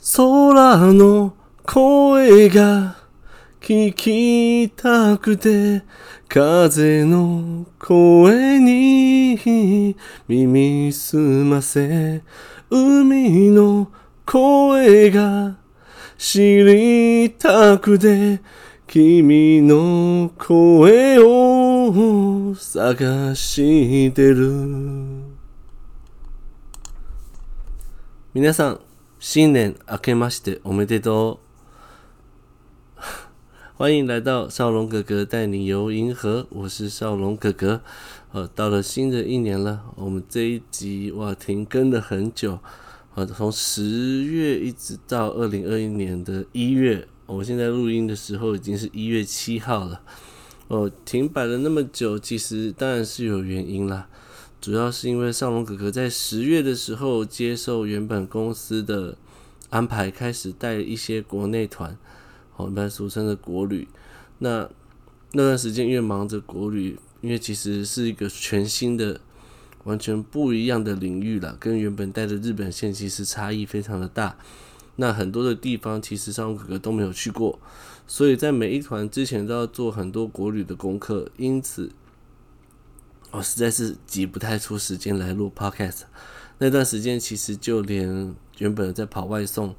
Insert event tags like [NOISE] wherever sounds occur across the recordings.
空の声が闻きたくて风の声に耳すませ海の声が知りたくて君の声を探してる。皆さん新年明けましておめでとう！欢迎来到少龙葛格带你游银河，我是少龙葛格。呃，到了新的一年了，我们这一集哇停更了很久，呃，从十月一直到二零二一年的一月，我现在录音的时候已经是一月七号了。哦，停摆了那么久，其实当然是有原因啦。 主要是因为尚龙哥哥在十月的时候接受原本公司的安排，开始带一些国内团，哦，一般俗称的国旅。那那段时间因为忙着国旅，因为其实是一个全新的、完全不一样的领域了，跟原本带的日本线其实差异非常的大。那很多的地方其实少龙葛格都没有去过，所以在每一团之前都要做很多国旅的功课，因此。我实在是挤不太出时间来录 Podcast，那段时间其实就连原本在跑外送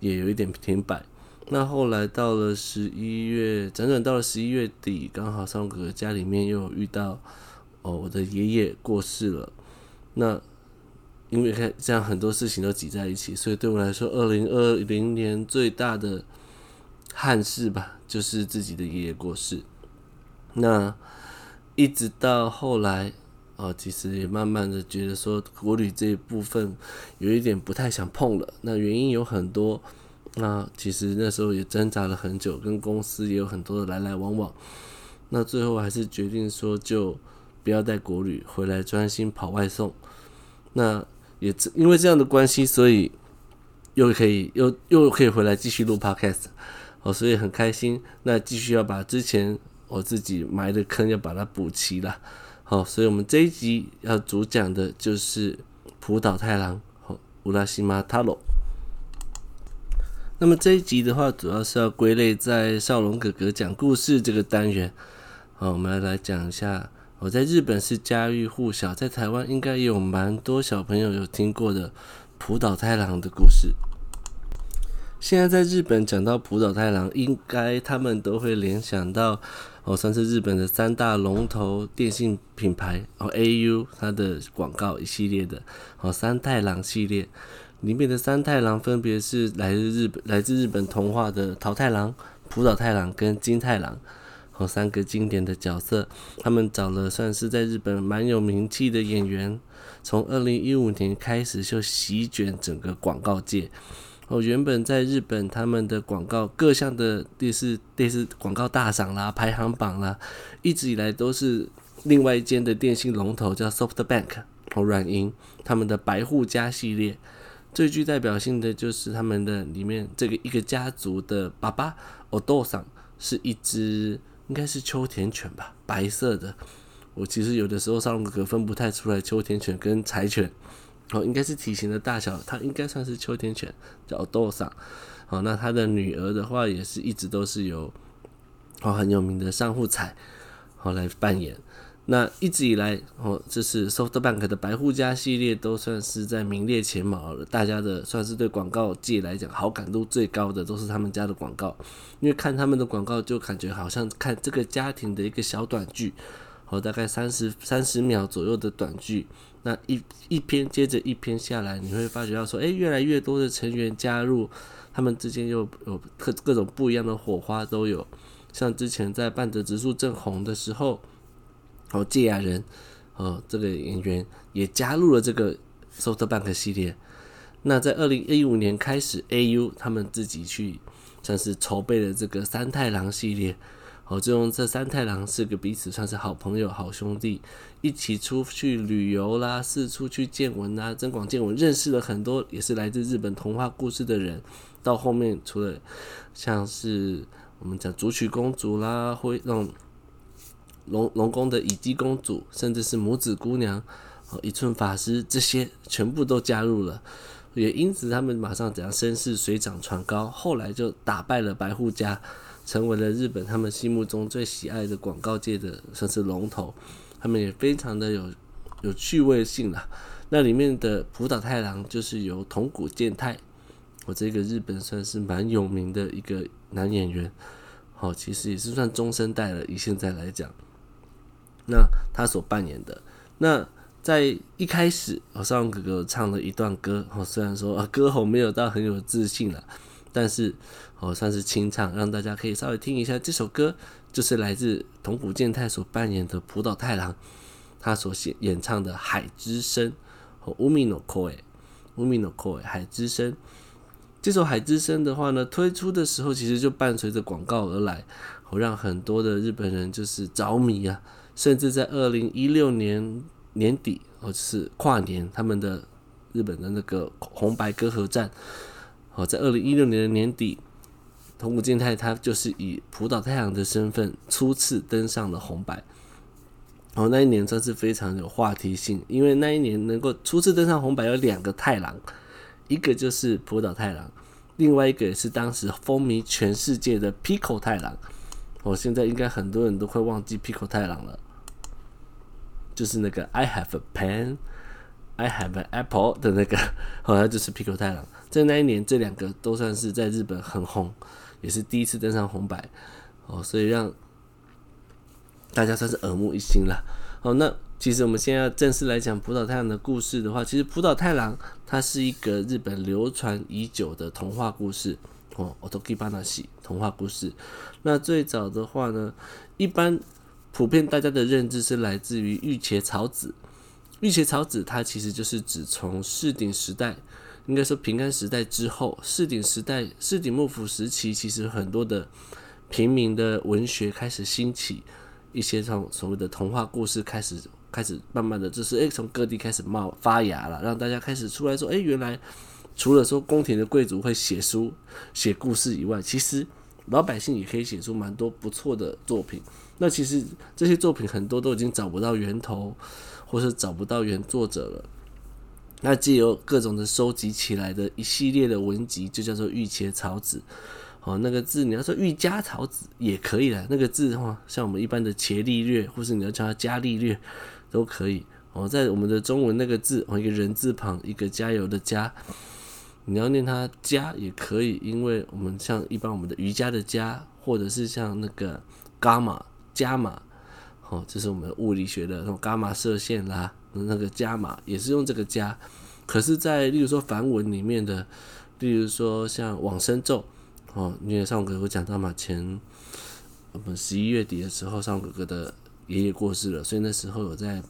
也有一点停摆。那后来到了十一月，辗转到了十一月底，刚好少龙葛格家里面又遇到哦，我的爷爷过世了。那因为看这样很多事情都挤在一起，所以对我来说，二零二零年最大的憾事吧，就是自己的爷爷过世。那。一直到后来，哦，其实也慢慢的觉得说国旅这一部分有一点不太想碰了。那原因有很多，那其实那时候也挣扎了很久，跟公司也有很多的来来往往。那最后还是决定说，就不要带国旅回来，专心跑外送。那也因为这样的关系，所以又可以又又可以回来继续录 Podcast，哦，所以很开心。那继续要把之前。我自己埋的坑要把它补齐了，好，所以我们这一集要主讲的就是浦岛太郎和乌拉西玛塔罗。那么这一集的话，主要是要归类在少龙哥哥讲故事这个单元。好，我们来讲一下，我在日本是家喻户晓，在台湾应该有蛮多小朋友有听过的浦岛太郎的故事。现在在日本讲到浦岛太郎，应该他们都会联想到哦，算是日本的三大龙头电信品牌哦，au 它的广告一系列的哦，三太郎系列里面的三太郎分别是来自日本来自日本童话的桃太郎、浦岛太郎跟金太郎哦，三个经典的角色，他们找了算是在日本蛮有名气的演员，从二零一五年开始就席卷整个广告界。哦，原本在日本，他们的广告各项的电视电视广告大赏啦、排行榜啦，一直以来都是另外一间的电信龙头叫 SoftBank 和软银他们的白户家系列，最具代表性的就是他们的里面这个一个家族的爸爸お父さん是一只应该是秋田犬吧，白色的。我其实有的时候少龙葛格分不太出来秋田犬跟柴犬。 哦，应该是体型的大小，它应该算是秋田犬，叫豆桑。哦，那它的女儿的话，也是一直都是由哦很有名的上户彩哦来扮演。那一直以来，哦，这是 SoftBank 的白户家系列，都算是在名列前茅了。大家的算是对广告界来讲好感度最高的，都是他们家的广告。因为看他们的广告，就感觉好像看这个家庭的一个小短剧，哦，大概三十三十秒左右的短剧。那一一篇接着一篇下来，你会发觉到说，诶，越来越多的成员加入，他们之间又有各各种不一样的火花都有。像之前在半泽直树正红的时候，哦，堺雅人，哦，这个演员也加入了这个 SoftBank 系列。那在二零一五年开始，AU 他们自己去算是筹备了这个三太郎系列。哦，就用这三太郎是个彼此算是好朋友、好兄弟，一起出去旅游啦，四处去见闻啦，增广见闻，认识了很多也是来自日本童话故事的人。到后面，除了像是我们讲竹取公主啦，会那种龙龙宫的乙姬公主，甚至是拇指姑娘、哦一寸法师这些，全部都加入了。也因此他们马上怎样声势水涨船高，后来就打败了白户家，成为了日本他们心目中最喜爱的广告界的算是龙头。他们也非常的有有趣味性啦。那里面的浦岛太郎就是由桐谷健太，我这个日本算是蛮有名的一个男演员，好，其实也是算中生代了，以现在来讲。那他所扮演的，那在一开始，我，少龙哥哥唱了一段歌，哦，虽然说啊歌喉没有到很有自信了，但是哦，算是清唱，让大家可以稍微听一下这首歌，就是来自桐谷健太所扮演的浦岛太郎，他所演演唱的《海之声》和《Umi no Koi》，《Umi no Koi》海之声。这首《海之声》的话呢，推出的时候其实就伴随着广告而来，哦，让很多的日本人就是着迷啊。甚至在二零一六年年底，或是跨年，他们的日本的那个红白歌合战，哦，在二零一六年的年底，桐谷健太他就是以浦岛太郎的身份初次登上了红白，哦，那一年真是非常有话题性，因为那一年能够初次登上红白有两个太郎，一个就是浦岛太郎，另外一个也是当时风靡全世界的 Pico 太郎，哦，现在应该很多人都会忘记 Pico 太郎了。就是那个 I have a pen, I have an apple 的那个，[LAUGHS] 好像就是 Pico 太郎。在那一年，这两个都算是在日本很红，也是第一次登上红白哦，所以让大家算是耳目一新了。好，那其实我们现在正式来讲浦岛太郎的故事的话，其实浦岛太郎它是一个日本流传已久的童话故事哦，Otogi Banashi 童话故事。那最早的话呢，一般。普遍大家的认知是来自于御茄草子，御茄草子它其实就是指从室町时代，应该说平安时代之后，室町时代、室町幕府时期，其实很多的平民的文学开始兴起，一些从所谓的童话故事开始开始慢慢的就是诶从各地开始冒发芽了，让大家开始出来说，诶原来除了说宫廷的贵族会写书写故事以外，其实老百姓也可以写出蛮多不错的作品。那其实这些作品很多都已经找不到源头，或是找不到原作者了。那借由各种的收集起来的一系列的文集，就叫做御伽草子。哦，那个字你要说御伽草子也可以啦。那个字的话，像我们一般的伽利略，或是你要叫它伽利略，都可以。哦，在我们的中文那个字，哦，一个人字旁，一个加油的加，你要念它加也可以，因为我们像一般我们的瑜伽的伽，或者是像那个伽马。伽马，哦，这是我们物理学的那种伽马射线啦，那个伽马也是用这个伽。可是，在例如说梵文里面的，例如说像往生咒，哦，因为少龙哥哥讲到嘛，前我们十一月底的时候，上哥哥的爷爷过世了，所以那时候有在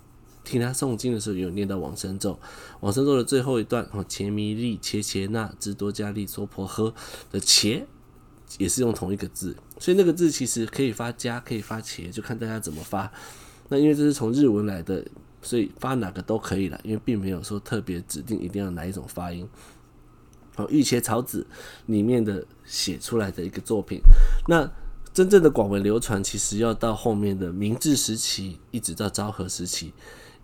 听他诵经的时候，有念到往生咒。往生咒的最后一段，哦，伽弥利切切那兹多迦利娑婆诃的切。也是用同一个字，所以那个字其实可以发加，可以发茄，就看大家怎么发。那因为这是从日文来的，所以发哪个都可以了，因为并没有说特别指定一定要哪一种发音。好，御茄草子里面的写出来的一个作品，那真正的广为流传，其实要到后面的明治时期，一直到昭和时期，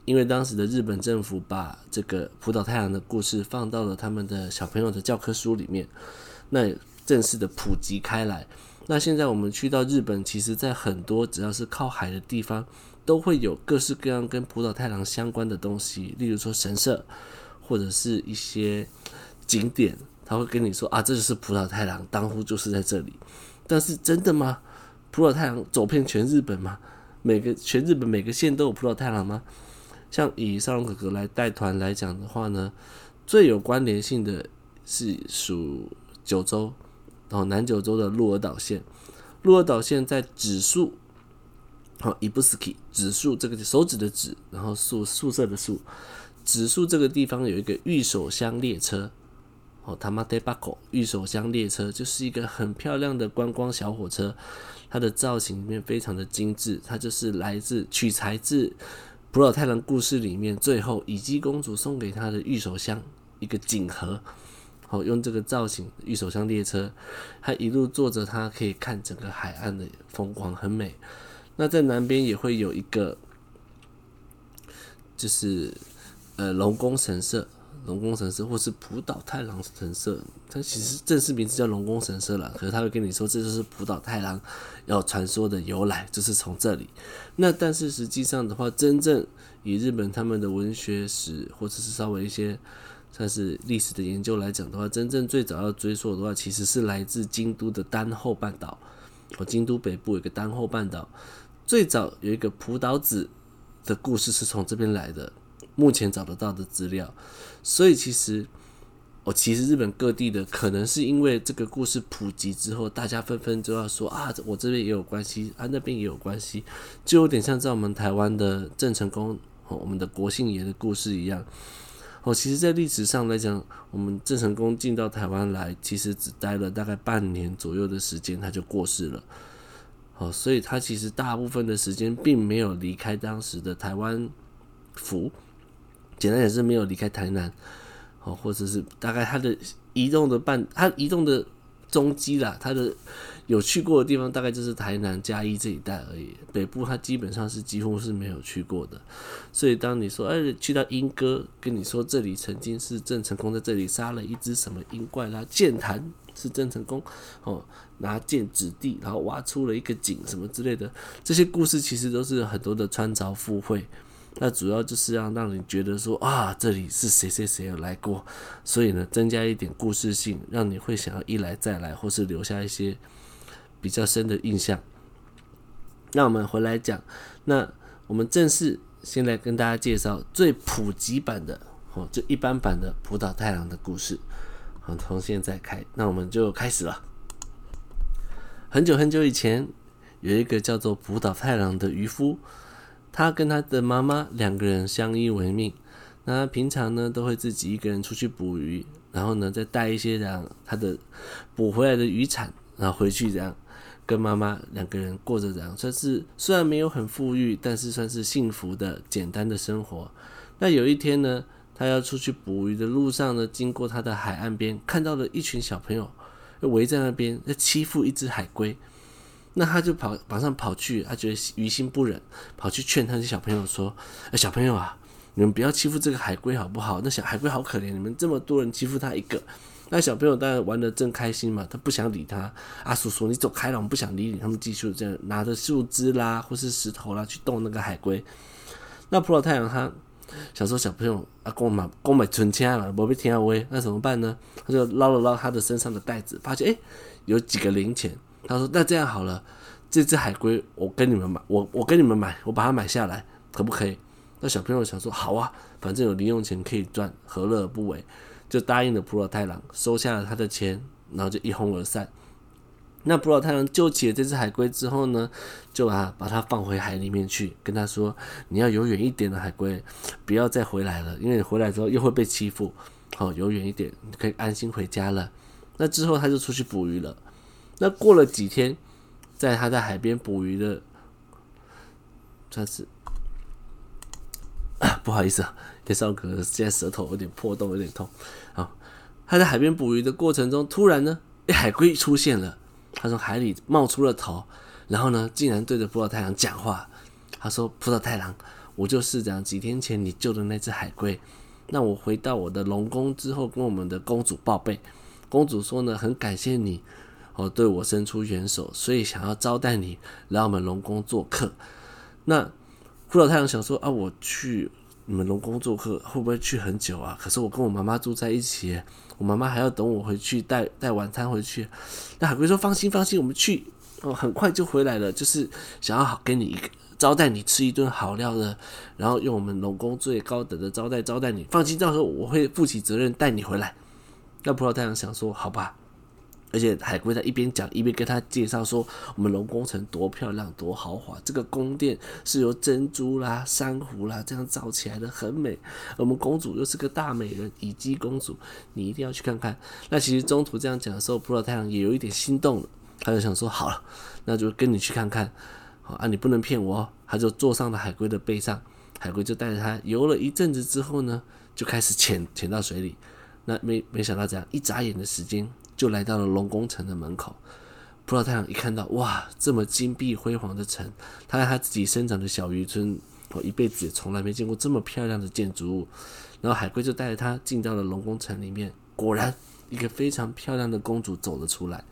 因为当时的日本政府把这个浦岛太郎的故事放到了他们的小朋友的教科书里面，那。正式的普及开来。那现在我们去到日本，其实在很多只要是靠海的地方，都会有各式各样跟浦岛太郎相关的东西，例如说神社或者是一些景点，他会跟你说啊，这就是浦岛太郎，当初就是在这里。但是真的吗？浦岛太郎走遍全日本吗？每个全日本每个县都有浦岛太郎吗？像以少龙哥哥来带团来讲的话呢，最有关联性的是属九州。哦，南九州的鹿儿岛县，鹿儿岛县在指宿，好伊布斯基指数这个手指的指，然后宿宿舍的宿，指宿这个地方有一个御手箱列车，哦，他妈的巴口御手箱列车就是一个很漂亮的观光小火车，它的造型里面非常的精致，它就是来自取材自浦岛太郎故事里面最后乙姬公主送给他的御手箱一个锦盒。好，用这个造型，御手箱列车，它一路坐着，它可以看整个海岸的风光，很美。那在南边也会有一个，就是呃龙宫神社，龙宫神社，或是浦岛太郎神社，它其实正式名字叫龙宫神社了。可是他会跟你说，这就是浦岛太郎要传说的由来，就是从这里。那但是实际上的话，真正以日本他们的文学史，或者是稍微一些算是历史的研究来讲的话，真正最早要追溯的话，其实是来自京都的丹后半岛。哦，京都北部有一个丹后半岛，最早有一个浦岛子的故事是从这边来的。目前找得到的资料，所以其实，我其实日本各地的可能是因为这个故事普及之后，大家纷纷就要说啊，我这边也有关系，啊那边也有关系，就有点像在我们台湾的郑成功和，我们的国姓爷的故事一样。哦，其实，在历史上来讲，我们郑成功进到台湾来，其实只待了大概半年左右的时间，他就过世了。哦，所以他其实大部分的时间并没有离开当时的台湾府。简单也是没有离开台南，哦，或者是大概他的移动的半，他移动的踪迹啦，他的有去过的地方大概就是台南嘉义这一带而已，北部他基本上是几乎是没有去过的。所以当你说哎去到莺歌，跟你说这里曾经是郑成功在这里杀了一只什么英怪啦，剑潭是郑成功哦拿剑指地，然后挖出了一个井什么之类的，这些故事其实都是很多的穿凿附会。那主要就是要让你觉得说啊，这里是谁谁谁有来过，所以呢，增加一点故事性，让你会想要一来再来，或是留下一些比较深的印象。那我们回来讲，那我们正式先来跟大家介绍最普及版的哦，最一般版的浦岛太郎的故事。好，从现在开，那我们就开始了。很久很久以前，有一个叫做浦岛太郎的渔夫。他跟他的妈妈两个人相依为命，那他平常呢都会自己一个人出去捕鱼，然后呢再带一些这样他的捕回来的渔产，然后回去这样跟妈妈两个人过着这样算是虽然没有很富裕，但是算是幸福的简单的生活。那有一天呢，他要出去捕鱼的路上呢，经过他的海岸边，看到了一群小朋友围在那边在欺负一只海龟。那他就跑，马上跑去，他觉得于心不忍，跑去劝他的小朋友说：“哎，小朋友啊，你们不要欺负这个海龟好不好？那小海龟好可怜，你们这么多人欺负他一个。”那小朋友当然玩得正开心嘛，他不想理他。啊，叔叔，你走开了，我们不想理你。他们继续这样拿着树枝啦，或是石头啦去动那个海龟。那浦岛太阳他想说：“小朋友啊，给我买，给我买存钱了，我被天下威，那怎么办呢？”他就捞了捞他的身上的袋子，发现哎，有几个零钱。他说：“那这样好了，这只海龟我跟你们买，我我跟你们买，我把它买下来，可不可以？”那小朋友想说：“好啊，反正有零用钱可以赚，何乐而不为？”就答应了普罗太郎，收下了他的钱，然后就一哄而散。那普罗太郎救起了这只海龟之后呢，就啊把它放回海里面去，跟他说：“你要游远一点的海龟，不要再回来了，因为你回来之后又会被欺负。好，游远一点，你可以安心回家了。”那之后他就出去捕鱼了。那过了几天，在他在海边捕鱼的，算是啊，不好意思啊，介绍哥现在舌头有点破洞，有点痛。好，他在海边捕鱼的过程中，突然呢，哎，海龟出现了，他从海里冒出了头，然后呢，竟然对着葡萄太郎讲话。他说：“葡萄太郎，我就是这样，几天前你救的那只海龟。那我回到我的龙宫之后，跟我们的公主报备，公主说呢，很感谢你。”哦，对我伸出援手，所以想要招待你来我们龙宫做客。那葡萄太郎想说啊，我去你们龙宫做客会不会去很久啊？可是我跟我妈妈住在一起，我妈妈还要等我回去带带晚餐回去。那海龟说：“放心，放心，我们去哦，很快就回来了。就是想要好给你一个招待你吃一顿好料的，然后用我们龙宫最高等的招待招待你。放心，到时候我会负起责任带你回来。”那葡萄太郎想说：“好吧。”而且海龟在一边讲一边跟他介绍说，我们龙宫城多漂亮多豪华，这个宫殿是由珍珠啦、珊瑚啦这样造起来的，很美。我们公主又是个大美人，乙姬公主，你一定要去看看。那其实中途这样讲的时候，普罗太郎也有一点心动了，他就想说好了，那就跟你去看看。啊，你不能骗我哦。他就坐上了海龟的背上，海龟就带着他游了一阵子之后呢，就开始潜潜到水里。那没没想到这样一眨眼的时间。就来到了龙宫城的门口，葡萄太郎一看到哇，这么金碧辉煌的城，他在他自己生长的小渔村，我一辈子也从来没见过这么漂亮的建筑物。然后海龟就带着他进到了龙宫城里面，果然一个非常漂亮的公主走了出来。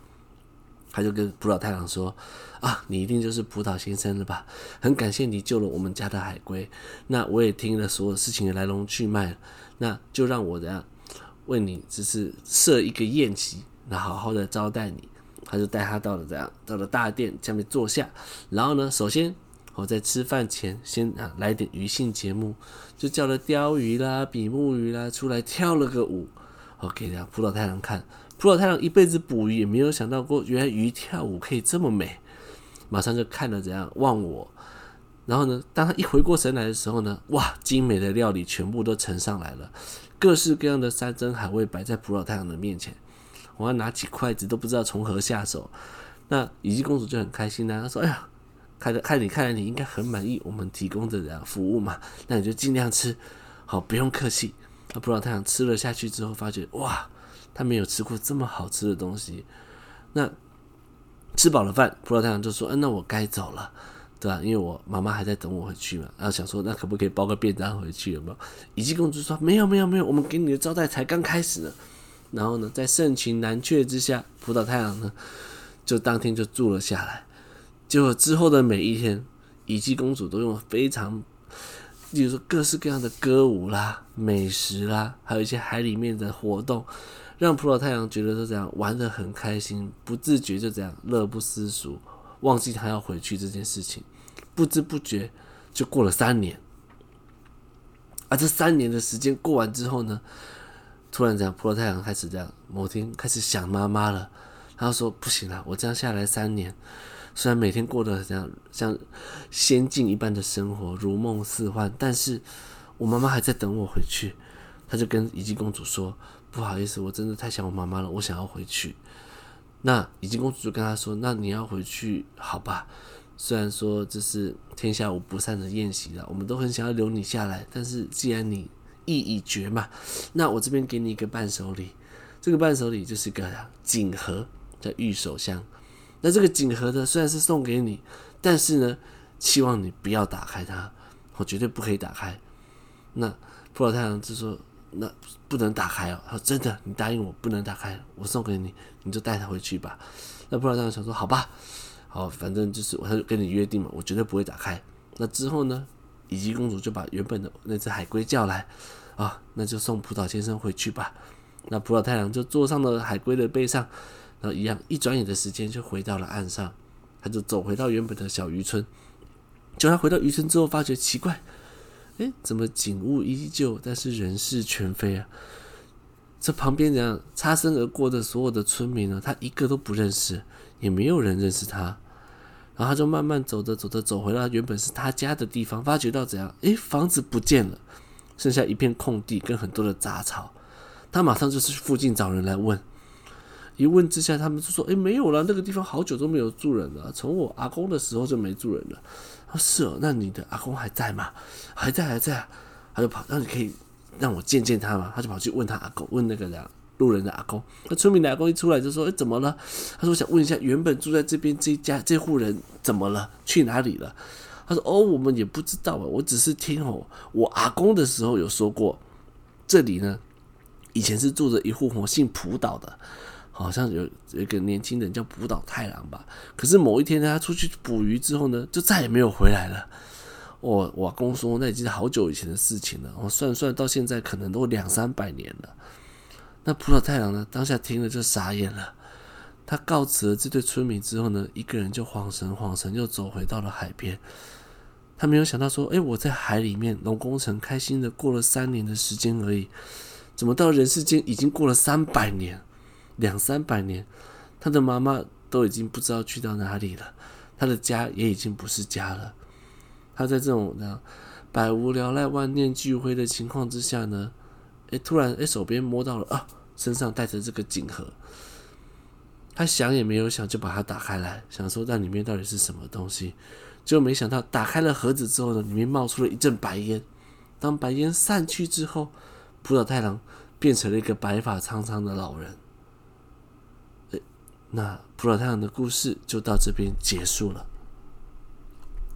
他就跟葡萄太郎说：“啊，你一定就是葡萄先生了吧？很感谢你救了我们家的海龟。那我也听了所有事情的来龙去脉，那就让我这样为你只是设一个宴席，那好好的招待你。”他就带他到了这样，到了大殿下面坐下，然后呢，首先我在吃饭前先啊来点余兴节目，就叫了鲷鱼啦、比目鱼啦出来跳了个舞，我给这样浦岛太郎看。普老太郎一辈子捕鱼也没有想到过，原来鱼跳舞可以这么美，马上就看了怎样忘我。然后呢，当他一回过神来的时候呢，哇，精美的料理全部都呈上来了，各式各样的山珍海味摆在普老太郎的面前，我要拿起筷子都不知道从何下手。那乙姬公主就很开心呢、她说：“哎呀，看着看你看来你应该很满意我们提供的服务嘛，那你就尽量吃，好，不用客气。”那浦岛太郎吃了下去之后，发觉哇。他没有吃过这么好吃的东西，那吃饱了饭，浦岛太郎就说：“嗯，那我该走了，对吧？因为我妈妈还在等我回去嘛。”然后想说：“那可不可以包个便当回去？有没有？”乙姬公主说：“没有，没有，没有，我们给你的招待才刚开始呢。”然后呢，在盛情难却之下，浦岛太郎呢就当天就住了下来。结果之后的每一天，乙姬公主都用非常，比如说各式各样的歌舞啦、美食啦，还有一些海里面的活动。让浦岛太郎觉得就这样玩得很开心，不自觉就这样乐不思蜀，忘记他要回去这件事情，不知不觉就过了三年。而这三年的时间过完之后呢，突然这样浦岛太阳开始这样，某天开始想妈妈了。他说：“不行了，我这样下来三年，虽然每天过得这样像仙境一般的生活，如梦似幻，但是我妈妈还在等我回去。”他就跟乙姬公主说。不好意思，我真的太想我妈妈了，我想要回去。那乙姬公主就跟他说：“那你要回去，好吧？虽然说这是天下无不散的宴席了，我们都很想要留你下来，但是既然你意已决嘛，那我这边给你一个伴手礼。这个伴手礼就是个锦盒，叫玉手箱。那这个锦盒呢，虽然是送给你，但是呢，希望你不要打开它，我绝对不可以打开。那浦岛太郎就说。”那不能打开哦。他说：“真的，你答应我不能打开，我送给你，你就带他回去吧。”那浦岛太郎想说：“好吧，好，反正就是我，他就跟你约定嘛，我绝对不会打开。”那之后呢，乙姬公主就把原本的那只海龟叫来，啊，那就送浦岛先生回去吧。那葡萄太郎就坐上了海龟的背上，然后一样，一转眼的时间就回到了岸上，他就走回到原本的小渔村。就他回到渔村之后，发觉奇怪。诶，怎么景物依旧，但是人事全非啊？这旁边这样擦身而过的所有的村民呢，他一个都不认识，也没有人认识他。然后他就慢慢走着走着，走回到原本是他家的地方，发觉到怎样？诶，房子不见了，剩下一片空地跟很多的杂草。他马上就是去附近找人来问。一问之下，他们就说：“诶，没有了，那个地方好久都没有住人了，从我阿公的时候就没住人了。”他说：“是哦，那你的阿公还在吗？还在，还在。”他就跑，那你可以让我见见他吗？他就跑去问他阿公，问那个人路人的阿公。那村民的阿公一出来就说：“诶，怎么了？”他说：“我想问一下，原本住在这边这家这户人怎么了？去哪里了？”他说：“哦，我们也不知道啊，我只是听哦，我阿公的时候有说过，这里呢，以前是住着一户我姓浦岛的。”好像有有一个年轻人叫浦岛太郎吧，可是某一天呢，他出去捕鱼之后呢，就再也没有回来了。我我阿公说，那已经是好久以前的事情了。我算算到现在，可能都两三百年了。那浦岛太郎呢，当下听了就傻眼了。他告辞了这对村民之后呢，一个人就恍神恍神，又走回到了海边。他没有想到说，哎，我在海里面龙宫城开心的过了三年的时间而已，怎么到人世间已经过了三百年？两三百年，他的妈妈都已经不知道去到哪里了，他的家也已经不是家了。他在这种这样百无聊赖、万念俱灰的情况之下呢，诶，突然诶，手边摸到了啊，身上带着这个锦盒。他想也没有想，就把它打开来，想说那里面到底是什么东西。结果没想到打开了盒子之后呢，里面冒出了一阵白烟。当白烟散去之后，浦岛太郎变成了一个白发苍苍的老人。那浦岛太郎的故事就到这边结束了。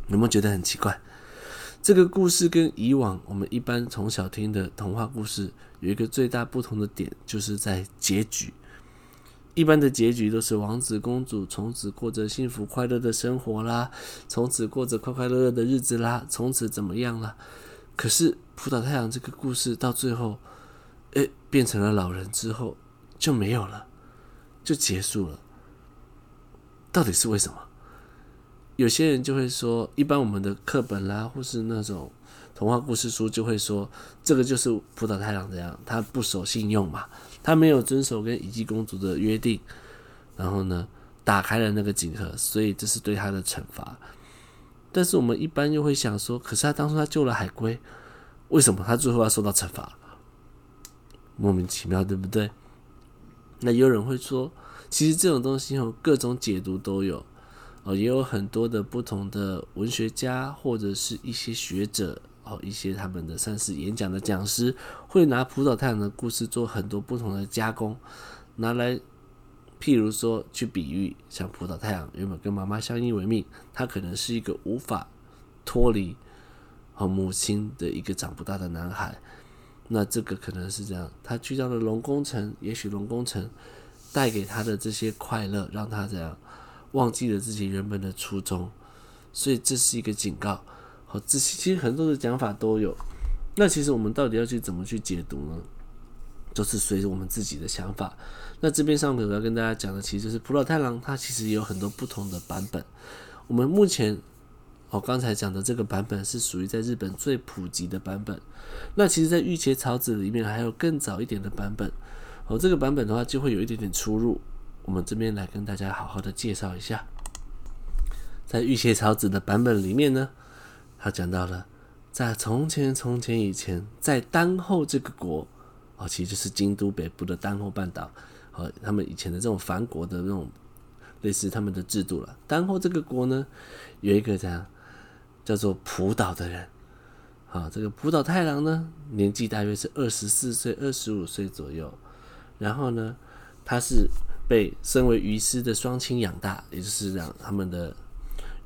有没有觉得很奇怪？这个故事跟以往我们一般从小听的童话故事有一个最大不同的点，就是在结局。一般的结局都是王子公主从此过着幸福快乐的生活啦，从此过着快快乐乐的日子啦，从此怎么样啦？可是浦岛太郎这个故事到最后，诶，变成了老人之后就没有了，就结束了。到底是为什么？有些人就会说，一般我们的课本啦，或是那种童话故事书就会说，这个就是浦岛太郎这样，他不守信用嘛。他没有遵守跟乙姬公主的约定，然后呢，打开了那个锦盒，所以这是对他的惩罚。但是我们一般又会想说，可是他当初他救了海龟，为什么他最后要受到惩罚？莫名其妙，对不对？那也有人会说，其实这种东西有各种解读都有，哦，也有很多的不同的文学家或者是一些学者。哦，一些他们的算是演讲的讲师会拿葡萄太阳的故事做很多不同的加工，拿来，譬如说去比喻，像葡萄太阳原本跟妈妈相依为命，他可能是一个无法脱离和母亲的一个长不大的男孩，那这个可能是这样，他去到了龙宫城，也许龙宫城带给他的这些快乐，让他这样忘记了自己原本的初衷，所以这是一个警告。好，这其实很多的讲法都有。那其实我们到底要去怎么去解读呢？就是随着我们自己的想法。那这边上头要跟大家讲的，其实就是浦老太郎，他其实也有很多不同的版本。我们目前哦，刚才讲的这个版本是属于在日本最普及的版本。那其实，在御伽草子里面还有更早一点的版本。哦，这个版本的话就会有一点点出入。我们这边来跟大家好好的介绍一下，在御伽草子的版本里面呢。他讲到了，在从前从前以前，在丹后这个国，哦，其实就是京都北部的丹后半岛，和他们以前的这种藩国的那种类似他们的制度了。丹后这个国呢，有一个这样叫做浦岛的人，啊，这个浦岛太郎呢，年纪大约是二十四岁、二十五岁左右，然后呢，他是被身为渔师的双亲养大，也就是让他们的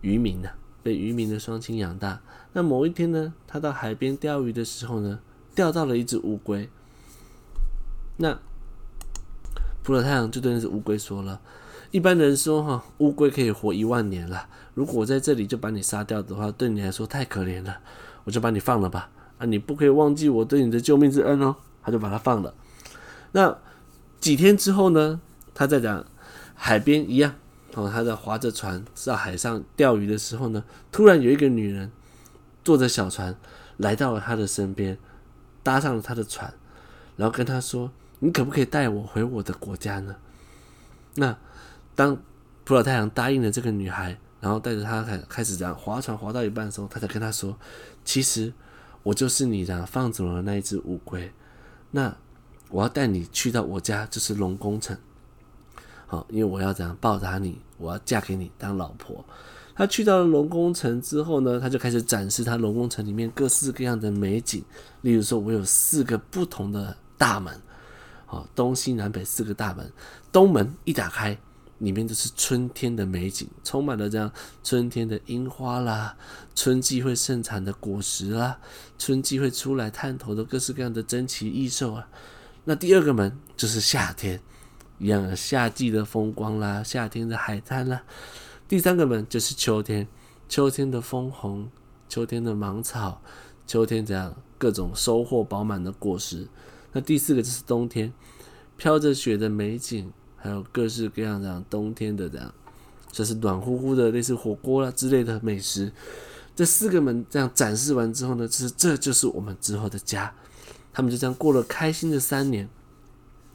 渔民呢。被渔民的双亲养大。那某一天呢，他到海边钓鱼的时候呢，钓到了一只乌龟。那普罗太阳就对那只乌龟说了：“一般人说哈，乌龟可以活一万年了。如果我在这里就把你杀掉的话，对你来说太可怜了，我就把你放了吧。啊，你不可以忘记我对你的救命之恩哦。”他就把它放了。那几天之后呢，他在讲海边一样。哦，他在划着船在海上钓鱼的时候呢，突然有一个女人坐着小船来到了他的身边，搭上了他的船，然后跟他说：“你可不可以带我回我的国家呢？”那当浦岛太阳答应了这个女孩，然后带着她开开始这样划船划到一半的时候，他才跟她说：“其实我就是你的放走了那一只乌龟，那我要带你去到我家，就是龙宫城。”好，因为我要怎样报答你，我要嫁给你当老婆。他去到了龙宫城之后呢，他就开始展示他龙宫城里面各式各样的美景。例如说，我有四个不同的大门，好，东西南北四个大门。东门一打开，里面就是春天的美景，充满了这样春天的樱花啦，春季会盛产的果实啦，春季会出来探头的各式各样的珍奇异兽啊。那第二个门就是夏天。一样夏季的风光啦，夏天的海滩啦。第三个门就是秋天，秋天的枫红，秋天的芒草，秋天这样各种收获饱满的果实。那第四个就是冬天，飘着雪的美景，还有各式各样这样冬天的这样，就是暖乎乎的类似火锅啦之类的美食。这四个门这样展示完之后呢，就是这就是我们之后的家。他们就这样过了开心的三年。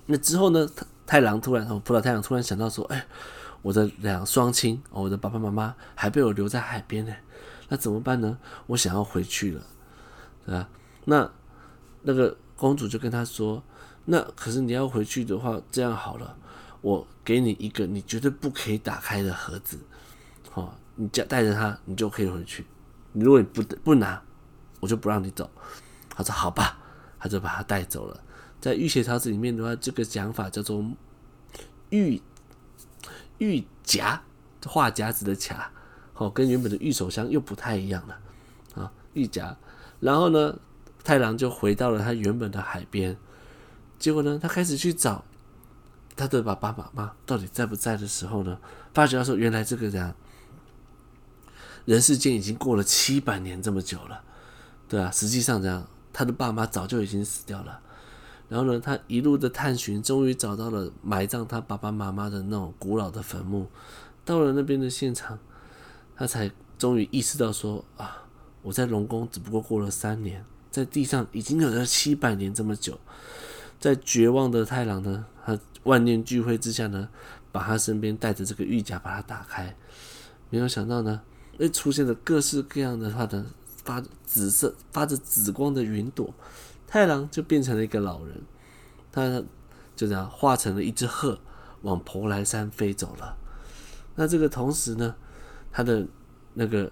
那之后呢，太郎突然，哦，浦岛太郎突然想到说：“哎，我的两双亲，我的爸爸妈妈还被我留在海边呢，那怎么办呢？我想要回去了，对吧？那那个公主就跟他说：‘那可是你要回去的话，这样好了，我给你一个你绝对不可以打开的盒子，哦，你带带着它，你就可以回去。如果你不不拿，我就不让你走。’他说：‘好吧。’他就把他带走了。”在御伽草子里面的话，这个讲法叫做“玉玉夹”，画夹子的夹，好，跟原本的玉手箱又不太一样了啊。玉夹，然后呢，太郎就回到了他原本的海边。结果呢，他开始去找他的爸爸妈妈到底在不在的时候呢，发觉他说，原来这个人人世间已经过了七百年这么久了，对啊，实际上这样，他的爸妈早就已经死掉了。然后呢，他一路的探寻，终于找到了埋葬他爸爸妈妈的那种古老的坟墓。到了那边的现场，他才终于意识到说啊，我在龙宫只不过过了三年，在地上已经有了七百年这么久。在绝望的太郎呢，他万念俱灰之下呢，把他身边带着这个玉甲把它打开，没有想到呢，诶，出现了各式各样的他的发紫色、发着紫光的云朵。太郎就变成了一个老人，他就这样化成了一只鹤，往蓬莱山飞走了。那这个同时呢，他的那个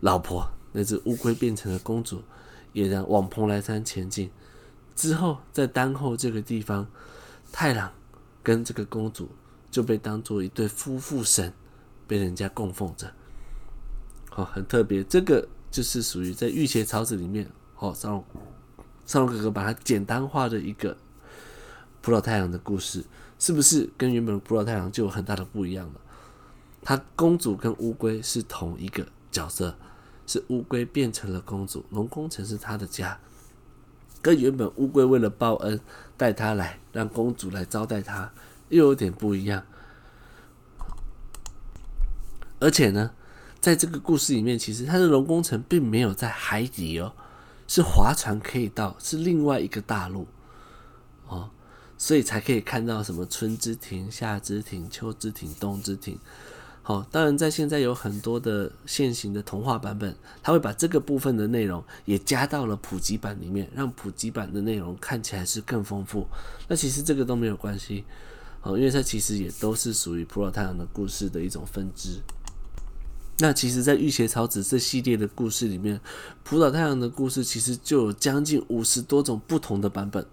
老婆，那只乌龟变成了公主，也这样往蓬莱山前进。之后，在丹后这个地方，太郎跟这个公主就被当做一对夫妇神，被人家供奉着。好，很特别，这个就是属于在《御前草子》里面，哦，上。少龙哥哥把它简单化的一个浦岛太阳的故事，是不是跟原本的浦岛太阳就有很大的不一样了？他公主跟乌龟是同一个角色，是乌龟变成了公主，龙宫城是他的家，跟原本乌龟为了报恩带他来，让公主来招待他，又有点不一样。而且呢，在这个故事里面，其实他的龙宫城并没有在海底哦。是划船可以到，是另外一个大陆哦，所以才可以看到什么春之庭、夏之庭、秋之庭、冬之庭。好，当然在现在有很多的现行的童话版本，他会把这个部分的内容也加到了普及版里面，让普及版的内容看起来是更丰富。那其实这个都没有关系，哦，因为它其实也都是属于浦岛太郎的故事的一种分支。那其实，在《御邪草子》这系列的故事里面，浦岛太郎的故事其实就有将近五十多种不同的版本，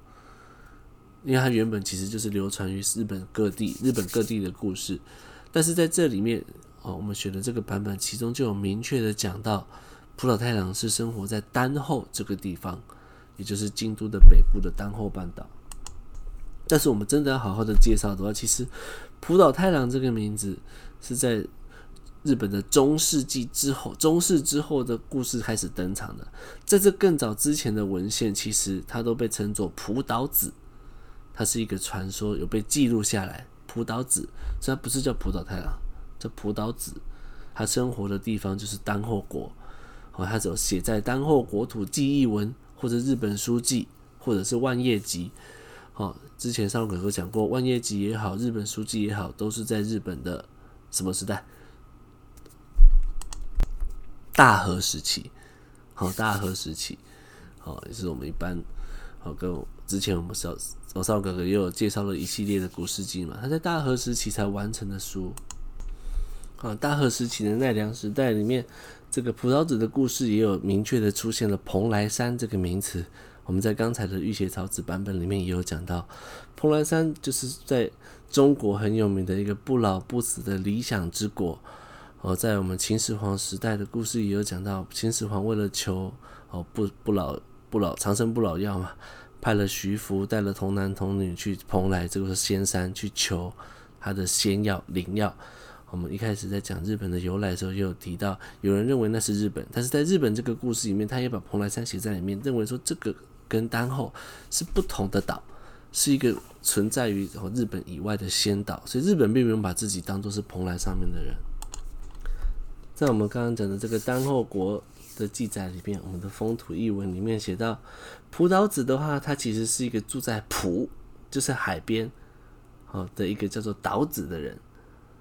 因为它原本其实就是流传于日本各地、日本各地的故事。但是在这里面，哦，我们选的这个版本，其中就有明确的讲到，浦岛太郎是生活在丹后这个地方，也就是京都的北部的丹后半岛。但是我们真的要好好的介绍的话，其实浦岛太郎这个名字是在。日本的中世纪之后，中世之后的故事开始登场的。在这更早之前的文献，其实它都被称作浦岛子，它是一个传说，有被记录下来。浦岛子，虽然不是叫浦岛太郎，叫浦岛子。他生活的地方就是丹后国，哦，他只有写在丹后国土记忆文，或者日本书记，或者是万叶集。哦，之前少龙葛格讲过，万叶集也好，日本书记也好，都是在日本的什么时代？大和时期，好，大和时期，好，也是我们一般，好，跟之前我们少少少哥哥也有介绍了一系列的古事记嘛，他在大和时期才完成的书，啊，大和时期的奈良时代里面，这个浦岛子的故事也有明确的出现了蓬莱山这个名词，我们在刚才的御伽草子版本里面也有讲到，蓬莱山就是在中国很有名的一个不老不死的理想之国。哦，在我们秦始皇时代的故事也有讲到，秦始皇为了求哦不不老不老长生不老药嘛，派了徐福带了童男童女去蓬莱这个仙山去求他的仙药灵药。我们一开始在讲日本的由来的时候，也有提到，有人认为那是日本，但是在日本这个故事里面，他也把蓬莱山写在里面，认为说这个跟丹后是不同的岛，是一个存在于日本以外的仙岛，所以日本并没有把自己当作是蓬莱上面的人。在我们刚刚讲的这个丹后国的记载里面，我们的风土异闻里面写到，浦岛子的话，他其实是一个住在蒲，就是海边，好的一个叫做岛子的人，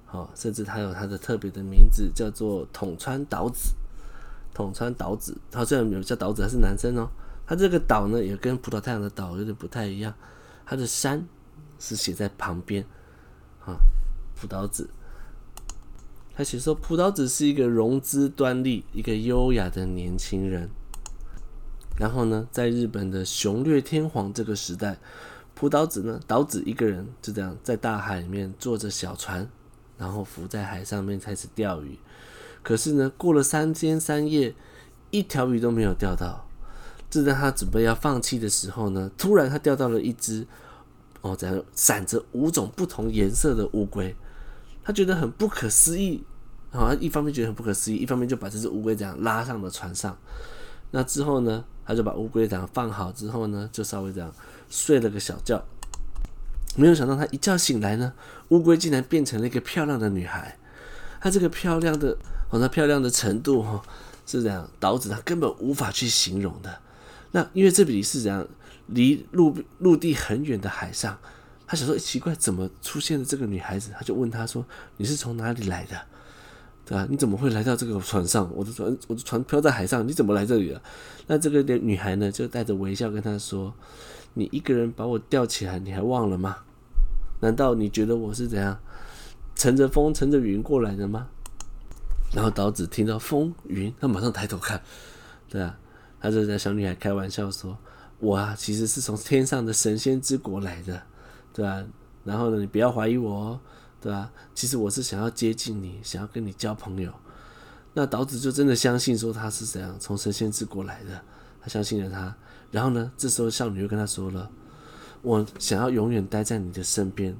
好，甚至他有他的特别的名字，叫做统川岛子。统川岛子，他虽然有叫岛子，他是男生哦。他这个岛呢，也跟葡萄太阳的岛有点不太一样，他的山是写在旁边，啊，浦岛子。他写说，浦岛子是一个容姿端丽、一个优雅的年轻人。然后呢，在日本的雄略天皇这个时代，浦岛子呢，岛子一个人就这样在大海里面坐着小船，然后浮在海上面开始钓鱼。可是呢，过了三天三夜，一条鱼都没有钓到。正在他准备要放弃的时候呢，突然他钓到了一只哦，这样闪着五种不同颜色的乌龟。他觉得很不可思议，好像一方面觉得很不可思议，一方面就把这只乌龟这样拉上了船上。那之后呢，他就把乌龟这样放好之后呢，就稍微这样睡了个小觉。没有想到他一觉醒来呢，乌龟竟然变成了一个漂亮的女孩。她这个漂亮的，哦，那漂亮的程度哈，是这样，导致他根本无法去形容的。那因为这里是这样，离陆陆地很远的海上。他想说：“奇怪，怎么出现了这个女孩子？”他就问他说：“你是从哪里来的？对吧？你怎么会来到这个船上？我的船，我的船漂在海上，你怎么来这里了？”那这个女孩呢，就带着微笑跟他说：“你一个人把我吊起来，你还忘了吗？难道你觉得我是怎样乘着风、乘着云过来的吗？”然后岛子听到风云，他马上抬头看，对啊，他就在小女孩开玩笑说：“我啊，其实是从天上的神仙之国来的。”对啊，然后呢，你不要怀疑我哦，对吧？其实我是想要接近你，想要跟你交朋友。那岛子就真的相信说他是怎样从神仙之国来的，他相信了他。然后呢，这时候少女又跟他说了：“我想要永远待在你的身边。”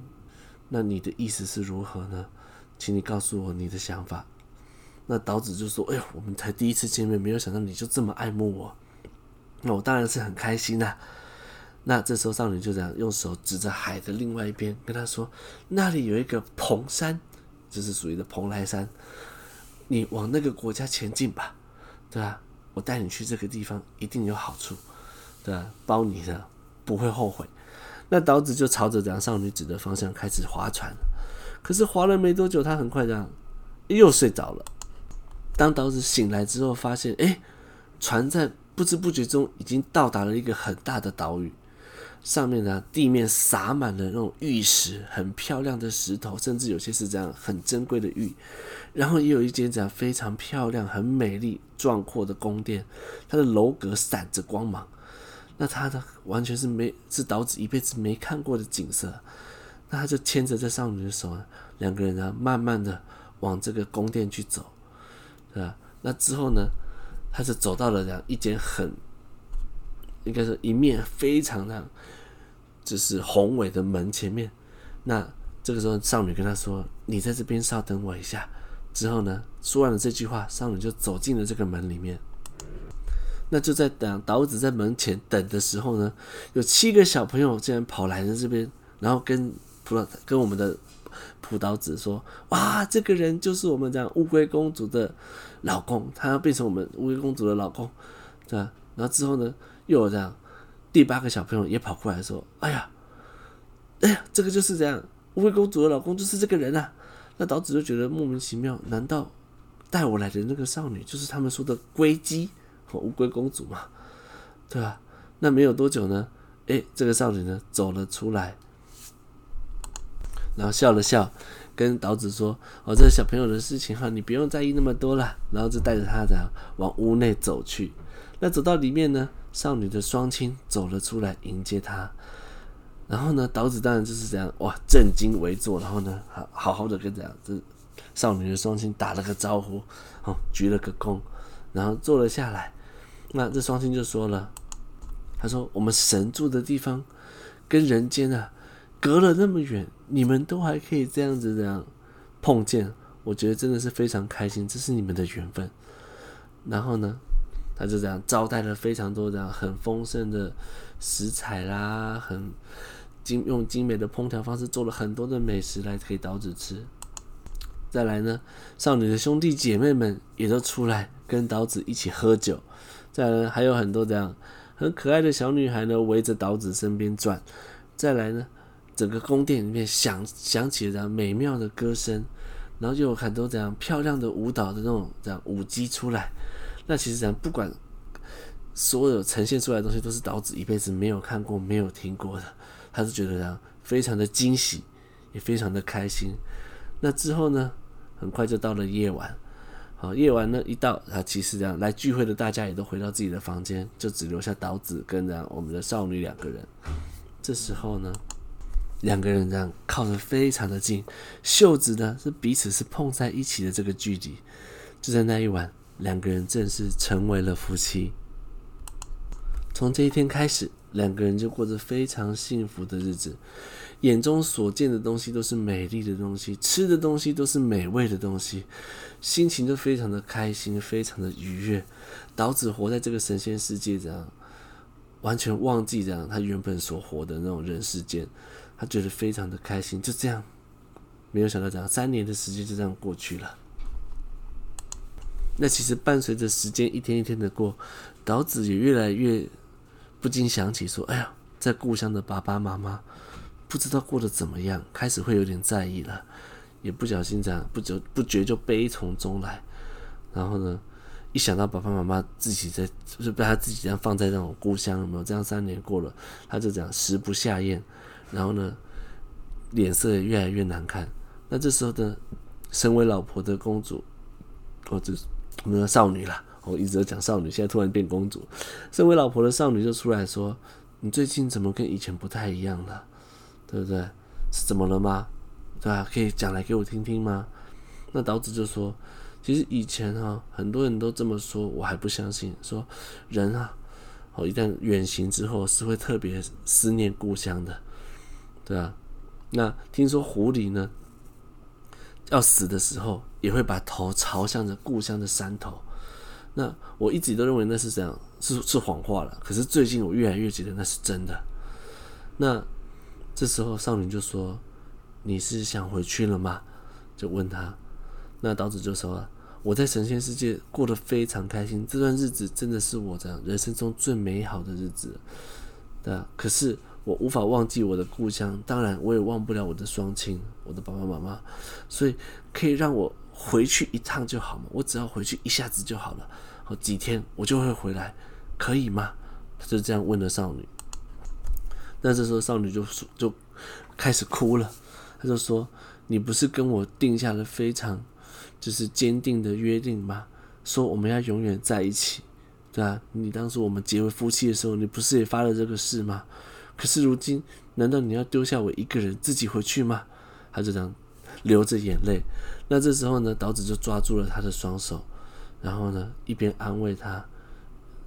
那你的意思是如何呢？请你告诉我你的想法。那岛子就说：“哎呦，我们才第一次见面，没有想到你就这么爱慕我。那我当然是很开心呐。”那这时候少女就这样用手指着海的另外一边，跟他说：“那里有一个蓬山，就是属于的蓬莱山，你往那个国家前进吧，对吧？我带你去这个地方一定有好处，对吧？包你的不会后悔。”那岛子就朝着这样少女指的方向开始划船，可是划了没多久，他很快这样又睡着了。当岛子醒来之后，发现哎，船在不知不觉中已经到达了一个很大的岛屿。上面呢，地面洒满了那种玉石，很漂亮的石头，甚至有些是这样很珍贵的玉。然后也有一间这样非常漂亮、很美丽、壮阔的宫殿，它的楼阁闪着光芒。那它的完全是没是岛子一辈子没看过的景色。那他就牵着这少女的手，两个人呢慢慢的往这个宫殿去走，对吧？那之后呢，他就走到了这样一间很。应该是一面非常的，就是宏伟的门前面。那这个时候，少女跟他说：“你在这边稍等我一下。”之后呢，说完了这句话，少女就走进了这个门里面。那就在等岛子在门前等的时候呢，有七个小朋友竟然跑来了这边，然后跟普跟我们的普岛子说：“哇，这个人就是我们这样乌龟公主的老公，他要变成我们乌龟公主的老公，对吧？”然后之后呢？又这样，第八个小朋友也跑过来说：“哎呀，哎呀，这个就是这样，乌龟公主的老公就是这个人啊！”那岛子就觉得莫名其妙，难道带我来的那个少女就是他们说的龟姬和乌龟公主吗？对吧？那没有多久呢，哎，这个少女呢走了出来，然后笑了笑，跟岛子说：“哦，这个小朋友的事情哈，你不用在意那么多了。”然后就带着他这样往屋内走去。那走到里面呢？少女的双亲走了出来迎接她，然后呢，岛子当然就是这样哇，正襟危坐，然后呢，好好好的跟这样这少女的双亲打了个招呼，哦，鞠了个躬，然后坐了下来。那这双亲就说了，他说：“我们神住的地方跟人间啊隔了那么远，你们都还可以这样子这样碰见，我觉得真的是非常开心，这是你们的缘分。”然后呢，他就这样招待了非常多这样很丰盛的食材啦，很精用精美的烹调方式做了很多的美食来给岛子吃。再来呢，少女的兄弟姐妹们也都出来跟岛子一起喝酒。再来呢，还有很多这样很可爱的小女孩呢围着岛子身边转。再来呢，整个宫殿里面响响起了这样美妙的歌声，然后就有很多这样漂亮的舞蹈的那种这样舞姬出来。那其实讲，不管所有呈现出来的东西，都是岛子一辈子没有看过、没有听过的，他是觉得这样非常的惊喜，也非常的开心。那之后呢，很快就到了夜晚。好，夜晚呢一到，啊，其实这样来聚会的大家也都回到自己的房间，就只留下岛子跟这样我们的少女两个人。这时候呢，两个人这样靠得非常的近，袖子呢是彼此是碰在一起的这个距离。就在那一晚。两个人正式成为了夫妻。从这一天开始，两个人就过着非常幸福的日子，眼中所见的东西都是美丽的东西，吃的东西都是美味的东西，心情就非常的开心，非常的愉悦。岛子活在这个神仙世界，这样完全忘记这样他原本所活的那种人世间，他觉得非常的开心。就这样，没有想到这样三年的时间就这样过去了。那其实伴随着时间一天一天的过，岛子也越来越。不禁想起说：“哎呀，在故乡的爸爸妈妈不知道过得怎么样，开始会有点在意了，也不小心这样不久不觉就悲从中来。然后呢，一想到爸爸妈妈自己在，就是被他自己这样放在那种故乡，有没有这样三年过了，他就这样食不下咽，然后呢，脸色也越来越难看。那这时候的身为老婆的公主，或者是的少女了。”我一直在讲少女，现在突然变公主。身为老婆的少女就出来说：“你最近怎么跟以前不太一样了？对不对？是怎么了吗？对吧？可以讲来给我听听吗？”那岛子就说：“其实以前啊，很多人都这么说，我还不相信。说人啊，哦，一旦远行之后是会特别思念故乡的，对啊。那听说狐狸呢，要死的时候也会把头朝向着故乡的山头。”那我一直都认为那是这样，是是谎话了。可是最近我越来越觉得那是真的。那这时候少女就说：“你是想回去了吗？”就问他。那岛子就说：“我在神仙世界过得非常开心，这段日子真的是我这样人生中最美好的日子。对，可是我无法忘记我的故乡，当然我也忘不了我的双亲，我的爸爸妈妈。所以可以让我。”回去一趟就好嘛，我只要回去一下子就好了，好几天我就会回来，可以吗？他就这样问了少女。那这时候少女就说就开始哭了，他就说：“你不是跟我定下了非常就是坚定的约定吗？说我们要永远在一起，对啊，你当初我们结为夫妻的时候，你不是也发了这个誓吗？可是如今，难道你要丢下我一个人自己回去吗？”他就这样。流着眼泪，那这时候呢，岛子就抓住了他的双手，然后呢，一边安慰他，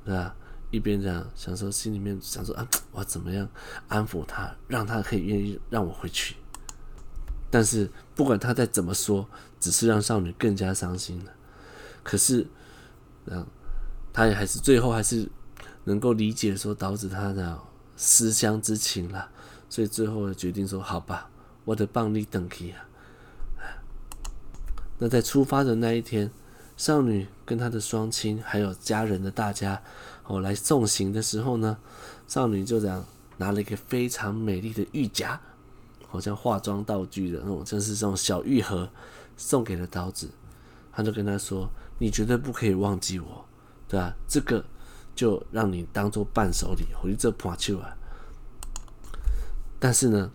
对吧？一边这样想说，心里面想说啊，我怎么样安抚他，让他可以愿意让我回去。但是不管他再怎么说，只是让少女更加伤心了。可是，嗯，他也还是最后还是能够理解说岛子他的思乡之情了，所以最后决定说，好吧，我得帮你登记啊。那在出发的那一天，少女跟她的双亲还有家人的大家哦来送行的时候呢，少女就这样拿了一个非常美丽的玉夹，好像化妆道具的那种，就是这种小玉盒，送给了刀子。他就跟她说：“你绝对不可以忘记我，对吧？这个就让你当做伴手礼，回去这破去啊。但是呢，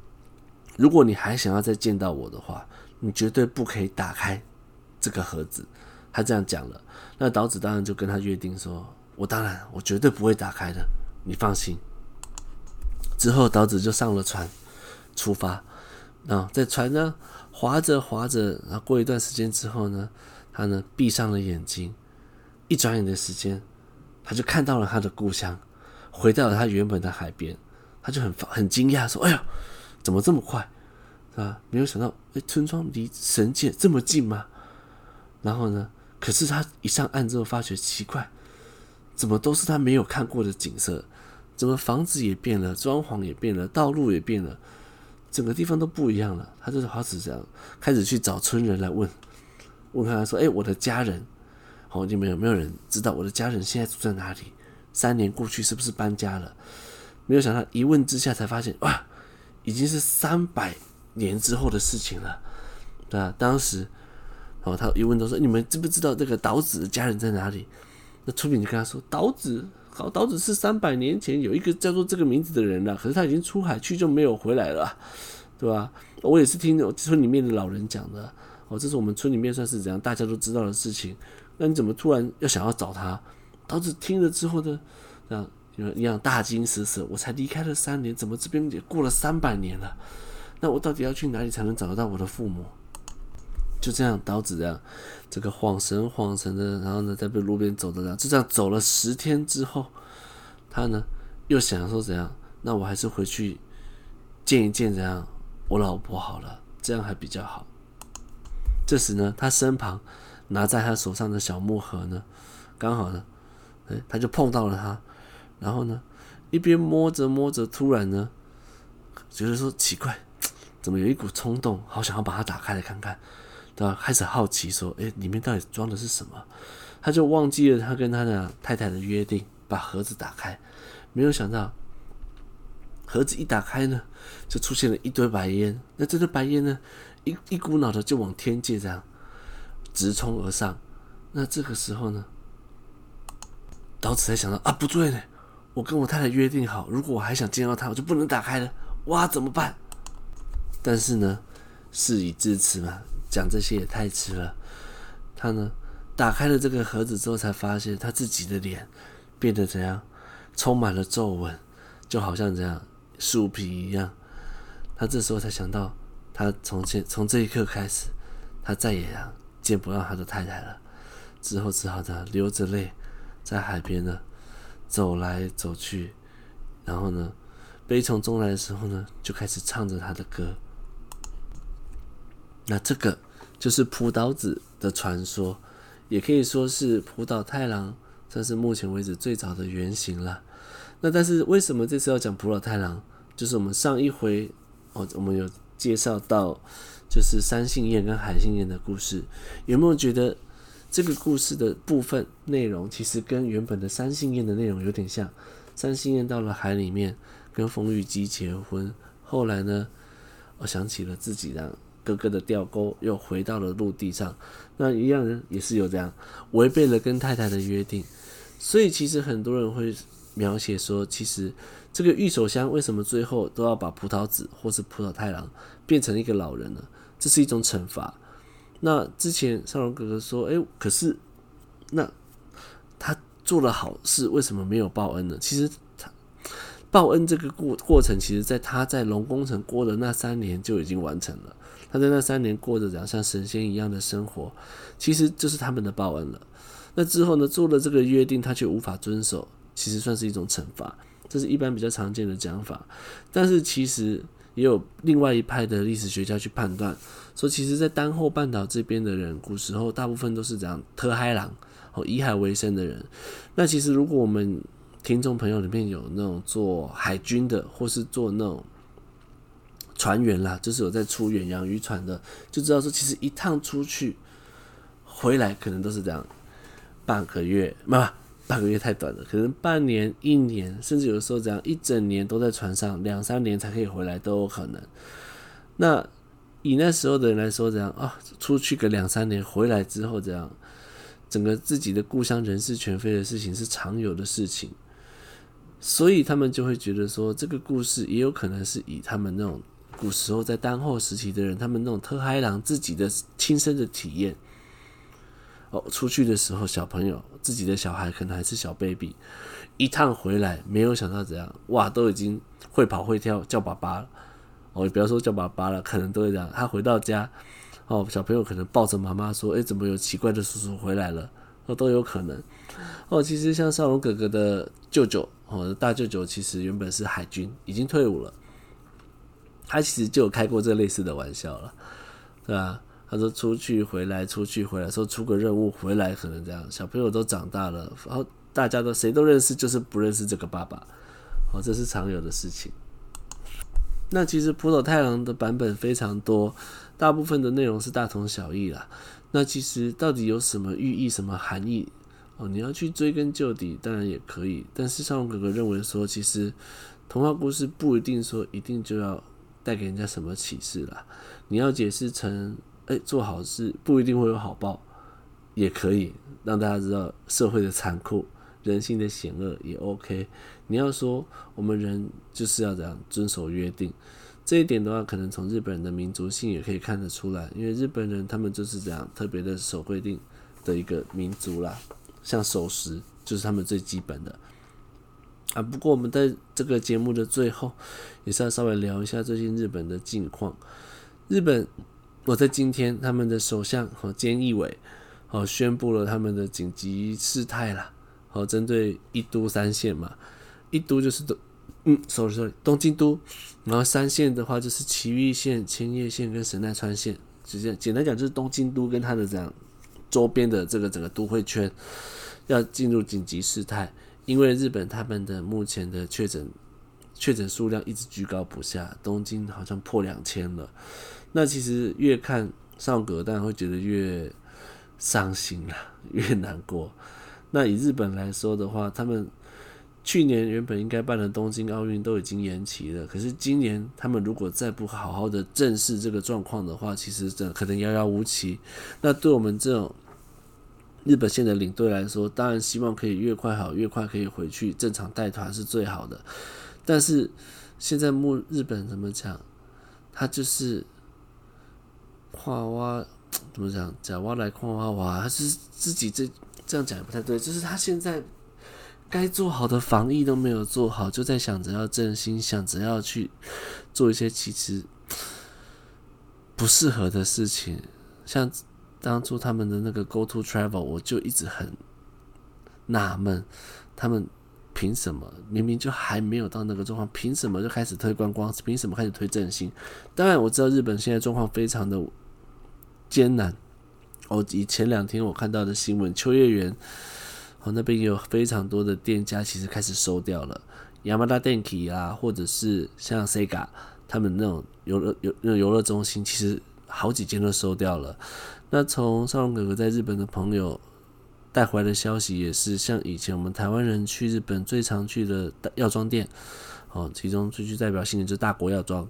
如果你还想要再见到我的话，你绝对不可以打开。”这个盒子，他这样讲了，那岛子当然就跟他约定说：“我当然，我绝对不会打开的，你放心。”之后，岛子就上了船，出发。啊，在船上划着划着，然后过一段时间之后呢，他呢闭上了眼睛，一转眼的时间，他就看到了他的故乡，回到了他原本的海边，他就很很惊讶说：“哎呦，怎么这么快？啊，没有想到，哎，村庄离神界这么近吗？”然后呢？可是他一上岸之后，发觉奇怪，怎么都是他没有看过的景色？怎么房子也变了，装潢也变了，道路也变了，整个地方都不一样了。他就是好像这样，开始去找村人来问，问他说：“哎，我的家人，好，就没有没有人知道我的家人现在住在哪里？三年过去，是不是搬家了？”没有想到一问之下才发现，哇，已经是三百年之后的事情了，对啊？当时。然后他一问都说：“你们知不知道这个岛子的家人在哪里？”那村民就跟他说：“岛子，好，岛子是三百年前有一个叫做这个名字的人了，可是他已经出海去就没有回来了，对吧？”我也是听村里面的老人讲的。哦，这是我们村里面算是怎样大家都知道的事情。那你怎么突然要想要找他？刀子听了之后呢，这样一样大惊失色。我才离开了三年，怎么这边也过了三百年了？那我到底要去哪里才能找得到我的父母？就这样，刀子这样，这个晃神晃神的，然后呢，在被路边走着，就这样走了十天之后，他呢又想说怎样？那我还是回去见一见怎样我老婆好了，这样还比较好。这时呢，他身旁拿在他手上的小木盒呢，刚好呢，哎，他就碰到了他，然后呢，一边摸着摸着，突然呢，觉得说奇怪，怎么有一股冲动，好想要把它打开来看看。对吧，开始好奇说：“诶，里面到底装的是什么？”他就忘记了他跟他的太太的约定，把盒子打开。没有想到，盒子一打开呢，就出现了一堆白烟。那这堆白烟呢，一一股脑的就往天界这样直冲而上。那这个时候呢，岛子才想到啊，不对呢，我跟我太太约定好，如果我还想见到她，我就不能打开了。哇，怎么办？但是呢，事已至此嘛。讲这些也太迟了。他呢，打开了这个盒子之后，才发现他自己的脸变得怎样，充满了皱纹，就好像这样树皮一样。他这时候才想到，他从前从这一刻开始，他再也见不到他的太太了。之后只好的流着泪，在海边呢走来走去，然后呢，悲从中来的时候呢，就开始唱着他的歌。那这个就是浦岛子的传说，也可以说是浦岛太郎算是目前为止最早的原型了。那但是为什么这次要讲浦岛太郎？就是我们上一回哦，我们有介绍到，就是三幸彦跟海幸彦的故事，有没有觉得这个故事的部分内容其实跟原本的三幸彦的内容有点像？三幸彦到了海里面跟冯玉姬结婚，后来呢，我想起了自己的。哥哥的钓钩又回到了陆地上，那一样人也是有这样违背了跟太太的约定，所以其实很多人会描写说，其实这个玉手香为什么最后都要把葡萄子或是葡萄太郎变成一个老人呢？这是一种惩罚。那之前少龙哥哥说，哎，可是那他做了好事，为什么没有报恩呢？其实他报恩这个过过程，其实在他在龙宫城过的那三年就已经完成了。他在那三年过着这样像神仙一样的生活，其实就是他们的报恩了。那之后呢，做了这个约定，他却无法遵守，其实算是一种惩罚。这是一般比较常见的讲法。但是其实也有另外一派的历史学家去判断，说其实，在丹后半岛这边的人，古时候大部分都是这样特嗨郎哦，以海为生的人。那其实如果我们听众朋友里面有那种做海军的，或是做那种。船员啦，就是有在出远洋渔船的，就知道说，其实一趟出去回来可能都是这样，半个月，嘛，半个月太短了，可能半年、一年，甚至有的时候这样一整年都在船上，两三年才可以回来都有可能。那以那时候的人来说，这样啊，出去个两三年回来之后，这样整个自己的故乡人事全非的事情是常有的事情，所以他们就会觉得说，这个故事也有可能是以他们那种。古时候在当后时期的人，他们那种特嗨郎自己的亲身的体验，哦，出去的时候小朋友自己的小孩可能还是小 baby，一趟回来没有想到怎样，哇，都已经会跑会跳叫爸爸了，哦，不要说叫爸爸了，可能都会这样。他回到家，哦，小朋友可能抱着妈妈说，诶，怎么有奇怪的叔叔回来了？哦，都有可能。哦，其实像少龙哥哥的舅舅，哦，大舅舅其实原本是海军，已经退伍了。他其实就有开过这类似的玩笑了，对吧？他说出去回来，出去回来，说出个任务回来，可能这样，小朋友都长大了，然后大家都谁都认识，就是不认识这个爸爸，哦，这是常有的事情。那其实浦岛太郎的版本非常多，大部分的内容是大同小异啦。那其实到底有什么寓意、什么含义？哦，你要去追根究底，当然也可以。但是上龙哥哥认为说，其实童话故事不一定说一定就要。带给人家什么启示啦？你要解释成，哎、做好事不一定会有好报，也可以让大家知道社会的残酷、人性的险恶也 OK。你要说我们人就是要这样遵守约定，这一点的话，可能从日本人的民族性也可以看得出来，因为日本人他们就是这样特别的守规定的一个民族啦，像守时就是他们最基本的。啊，不过我们在这个节目的最后，也是要稍微聊一下最近日本的近况。日本，我在今天，他们的首相和菅义伟哦宣布了他们的紧急事态啦，哦，针对一都三县嘛，一都就是东，嗯，sorry sorry，东京都，然后三县的话就是埼玉县、千叶县跟神奈川县，直接简单讲就是东京都跟它的这样周边的这个整个都会圈要进入紧急事态，因为日本他们的目前的确诊确诊数量一直居高不下，东京好像破两千了。那其实越看上格，当然会觉得越伤心啦，[LAUGHS] 越难过。那以日本来说的话，他们去年原本应该办的东京奥运都已经延期了。可是今年他们如果再不好好的正视这个状况的话，其实这可能遥遥无期。那对我们这种日本线的领队来说，当然希望可以越快好，越快可以回去正常带团是最好的。但是现在目日本怎么讲？他就是。画 [TSK] 蛙怎么讲？假蛙来矿蛙蛙，他是自己这这样讲？也不太对。就是他现在该做好的防疫都没有做好，就在想着要振兴，想着要去做一些其实不适合的事情。像当初他们的那个 Go to Travel，我就一直很纳闷，他们凭什么明明就还没有到那个状况，凭什么就开始推观光？凭什么开始推振兴？当然我知道日本现在状况非常的。艰难。哦，以前两天我看到的新闻，秋叶原哦那边有非常多的店家其实开始收掉了。Yamada Denki 啊，或者是像 Sega 他们那种游乐游那种游乐中心，其实好几间都收掉了。那从少龙哥哥在日本的朋友带回来的消息也是，像以前我们台湾人去日本最常去的药妆店，哦，其中最具代表性的就是大国药妆。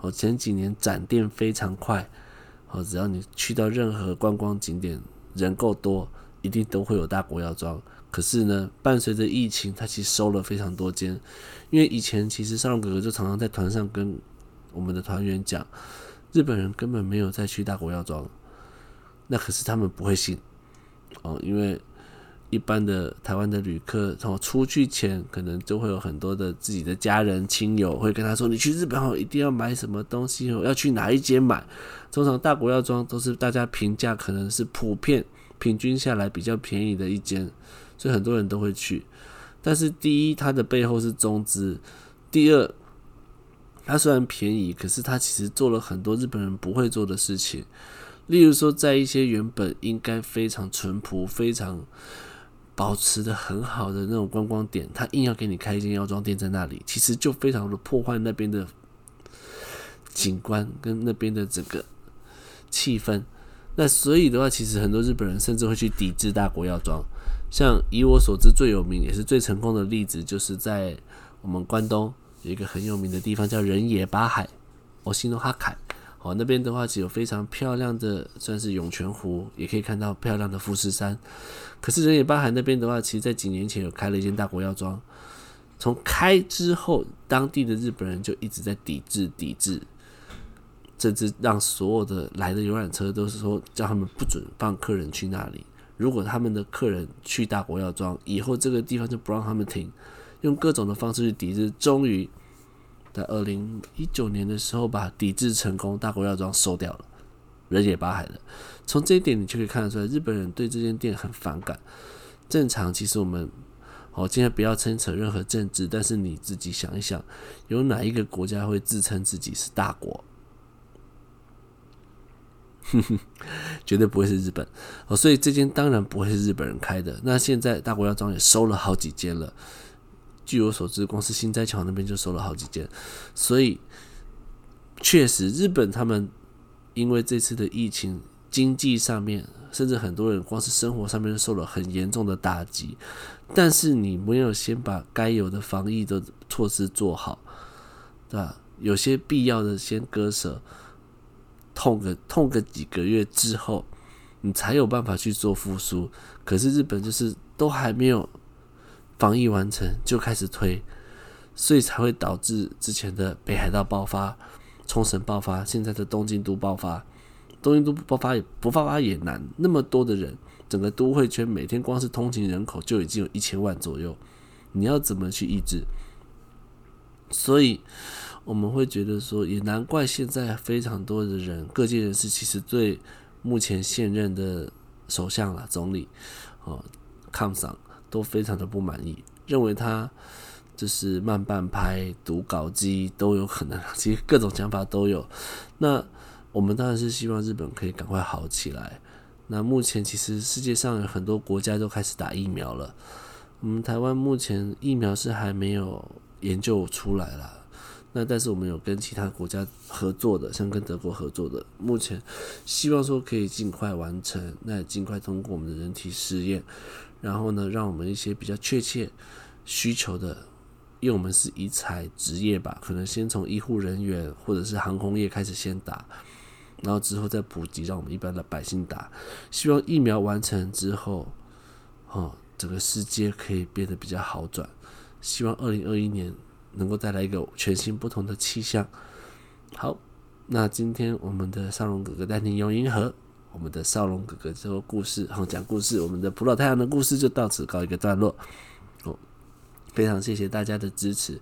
哦，前几年展店非常快。哦，只要你去到任何观光景点，人够多，一定都会有大国药妆。可是呢，伴随着疫情，它其实收了非常多间。因为以前其实少龙哥哥就常常在团上跟我们的团员讲，日本人根本没有再去大国药妆。那可是他们不会信哦，因为。一般的台湾的旅客，从出去前可能就会有很多的自己的家人亲友会跟他说：“你去日本后一定要买什么东西我，要去哪一间买。”通常大国药妆都是大家评价可能是普遍平均下来比较便宜的一间，所以很多人都会去。但是第一，它的背后是中资；第二，它虽然便宜，可是它其实做了很多日本人不会做的事情，例如说在一些原本应该非常淳朴、非常保持的很好的那种观光点，他硬要给你开一间药妆店在那里，其实就非常的破坏那边的景观跟那边的整个气氛。那所以的话，其实很多日本人甚至会去抵制大国药妆。像以我所知最有名也是最成功的例子，就是在我们关东有一个很有名的地方叫人野八海，我心中哈凯。哦，那边的话，只有非常漂亮的，算是涌泉湖，也可以看到漂亮的富士山。可是人野八海那边的话，其实在几年前有开了一间大国药妆。从开之后，当地的日本人就一直在抵制、抵制，甚至让所有的来的游览车都是说叫他们不准放客人去那里。如果他们的客人去大国药妆，以后这个地方就不让他们停，用各种的方式去抵制。终于。在二零一九年的时候，把抵制成功，大国药妆收掉了，人也八海了。从这一点，你就可以看得出来，日本人对这间店很反感。正常，其实我们，哦，今天不要牵扯任何政治，但是你自己想一想，有哪一个国家会自称自己是大国？哼哼，绝对不会是日本。哦，所以这间当然不会是日本人开的。那现在大国药妆也收了好几间了。据我所知，光是心斋桥那边就收了好几件，所以确实日本他们因为这次的疫情，经济上面甚至很多人光是生活上面受了很严重的打击。但是你没有先把该有的防疫的措施做好，对吧？有些必要的先割舍，痛个痛个几个月之后，你才有办法去做复苏。可是日本就是都还没有。防疫完成就开始推，所以才会导致之前的北海道爆发、冲绳爆发，现在的东京都爆发。东京都不爆发也不爆发也难，那么多的人，整个都会圈每天光是通勤人口就已经有一千万左右，你要怎么去抑制？所以我们会觉得说，也难怪现在非常多的人，各界人士其实对目前现任的首相啦、总理，哦，抗上都非常的不满意，认为他就是慢半拍、读稿机都有可能，[LAUGHS] 其实各种想法都有。那我们当然是希望日本可以赶快好起来。那目前其实世界上有很多国家都开始打疫苗了，我们台湾目前疫苗是还没有研究出来啦。那但是我们有跟其他国家合作的，像跟德国合作的，目前希望说可以尽快完成，那尽快通过我们的人体试验，然后呢，让我们一些比较确切需求的，因为我们是医采职业吧，可能先从医护人员或者是航空业开始先打，然后之后再普及，让我们一般的百姓打。希望疫苗完成之后，哦，整个世界可以变得比较好转。希望二零二一年。能够带来一个全新不同的气象。好，那今天我们的少龙哥哥带你游银河，我们的少龙哥哥这个故事，然后讲故事，我们的浦岛太阳的故事就到此告一个段落。哦，非常谢谢大家的支持，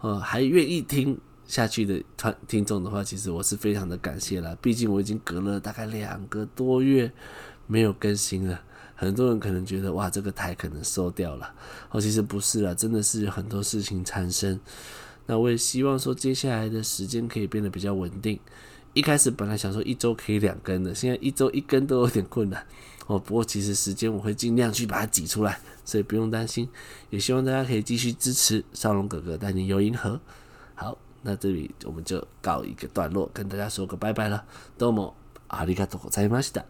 呃，还愿意听下去的团听众的话，其实我是非常的感谢啦。毕竟我已经隔了大概两个多月没有更新了。很多人可能觉得哇，这个台可能收掉了，哦，其实不是啦，真的是有很多事情产生。那我也希望说，接下来的时间可以变得比较稳定。一开始本来想说一周可以两更的，现在一周一更都有点困难，哦，不过其实时间我会尽量去把它挤出来，所以不用担心，也希望大家可以继续支持少龙哥哥带你游银河。好，那这里我们就告一个段落，跟大家说个拜拜了，どうもありがとうございました。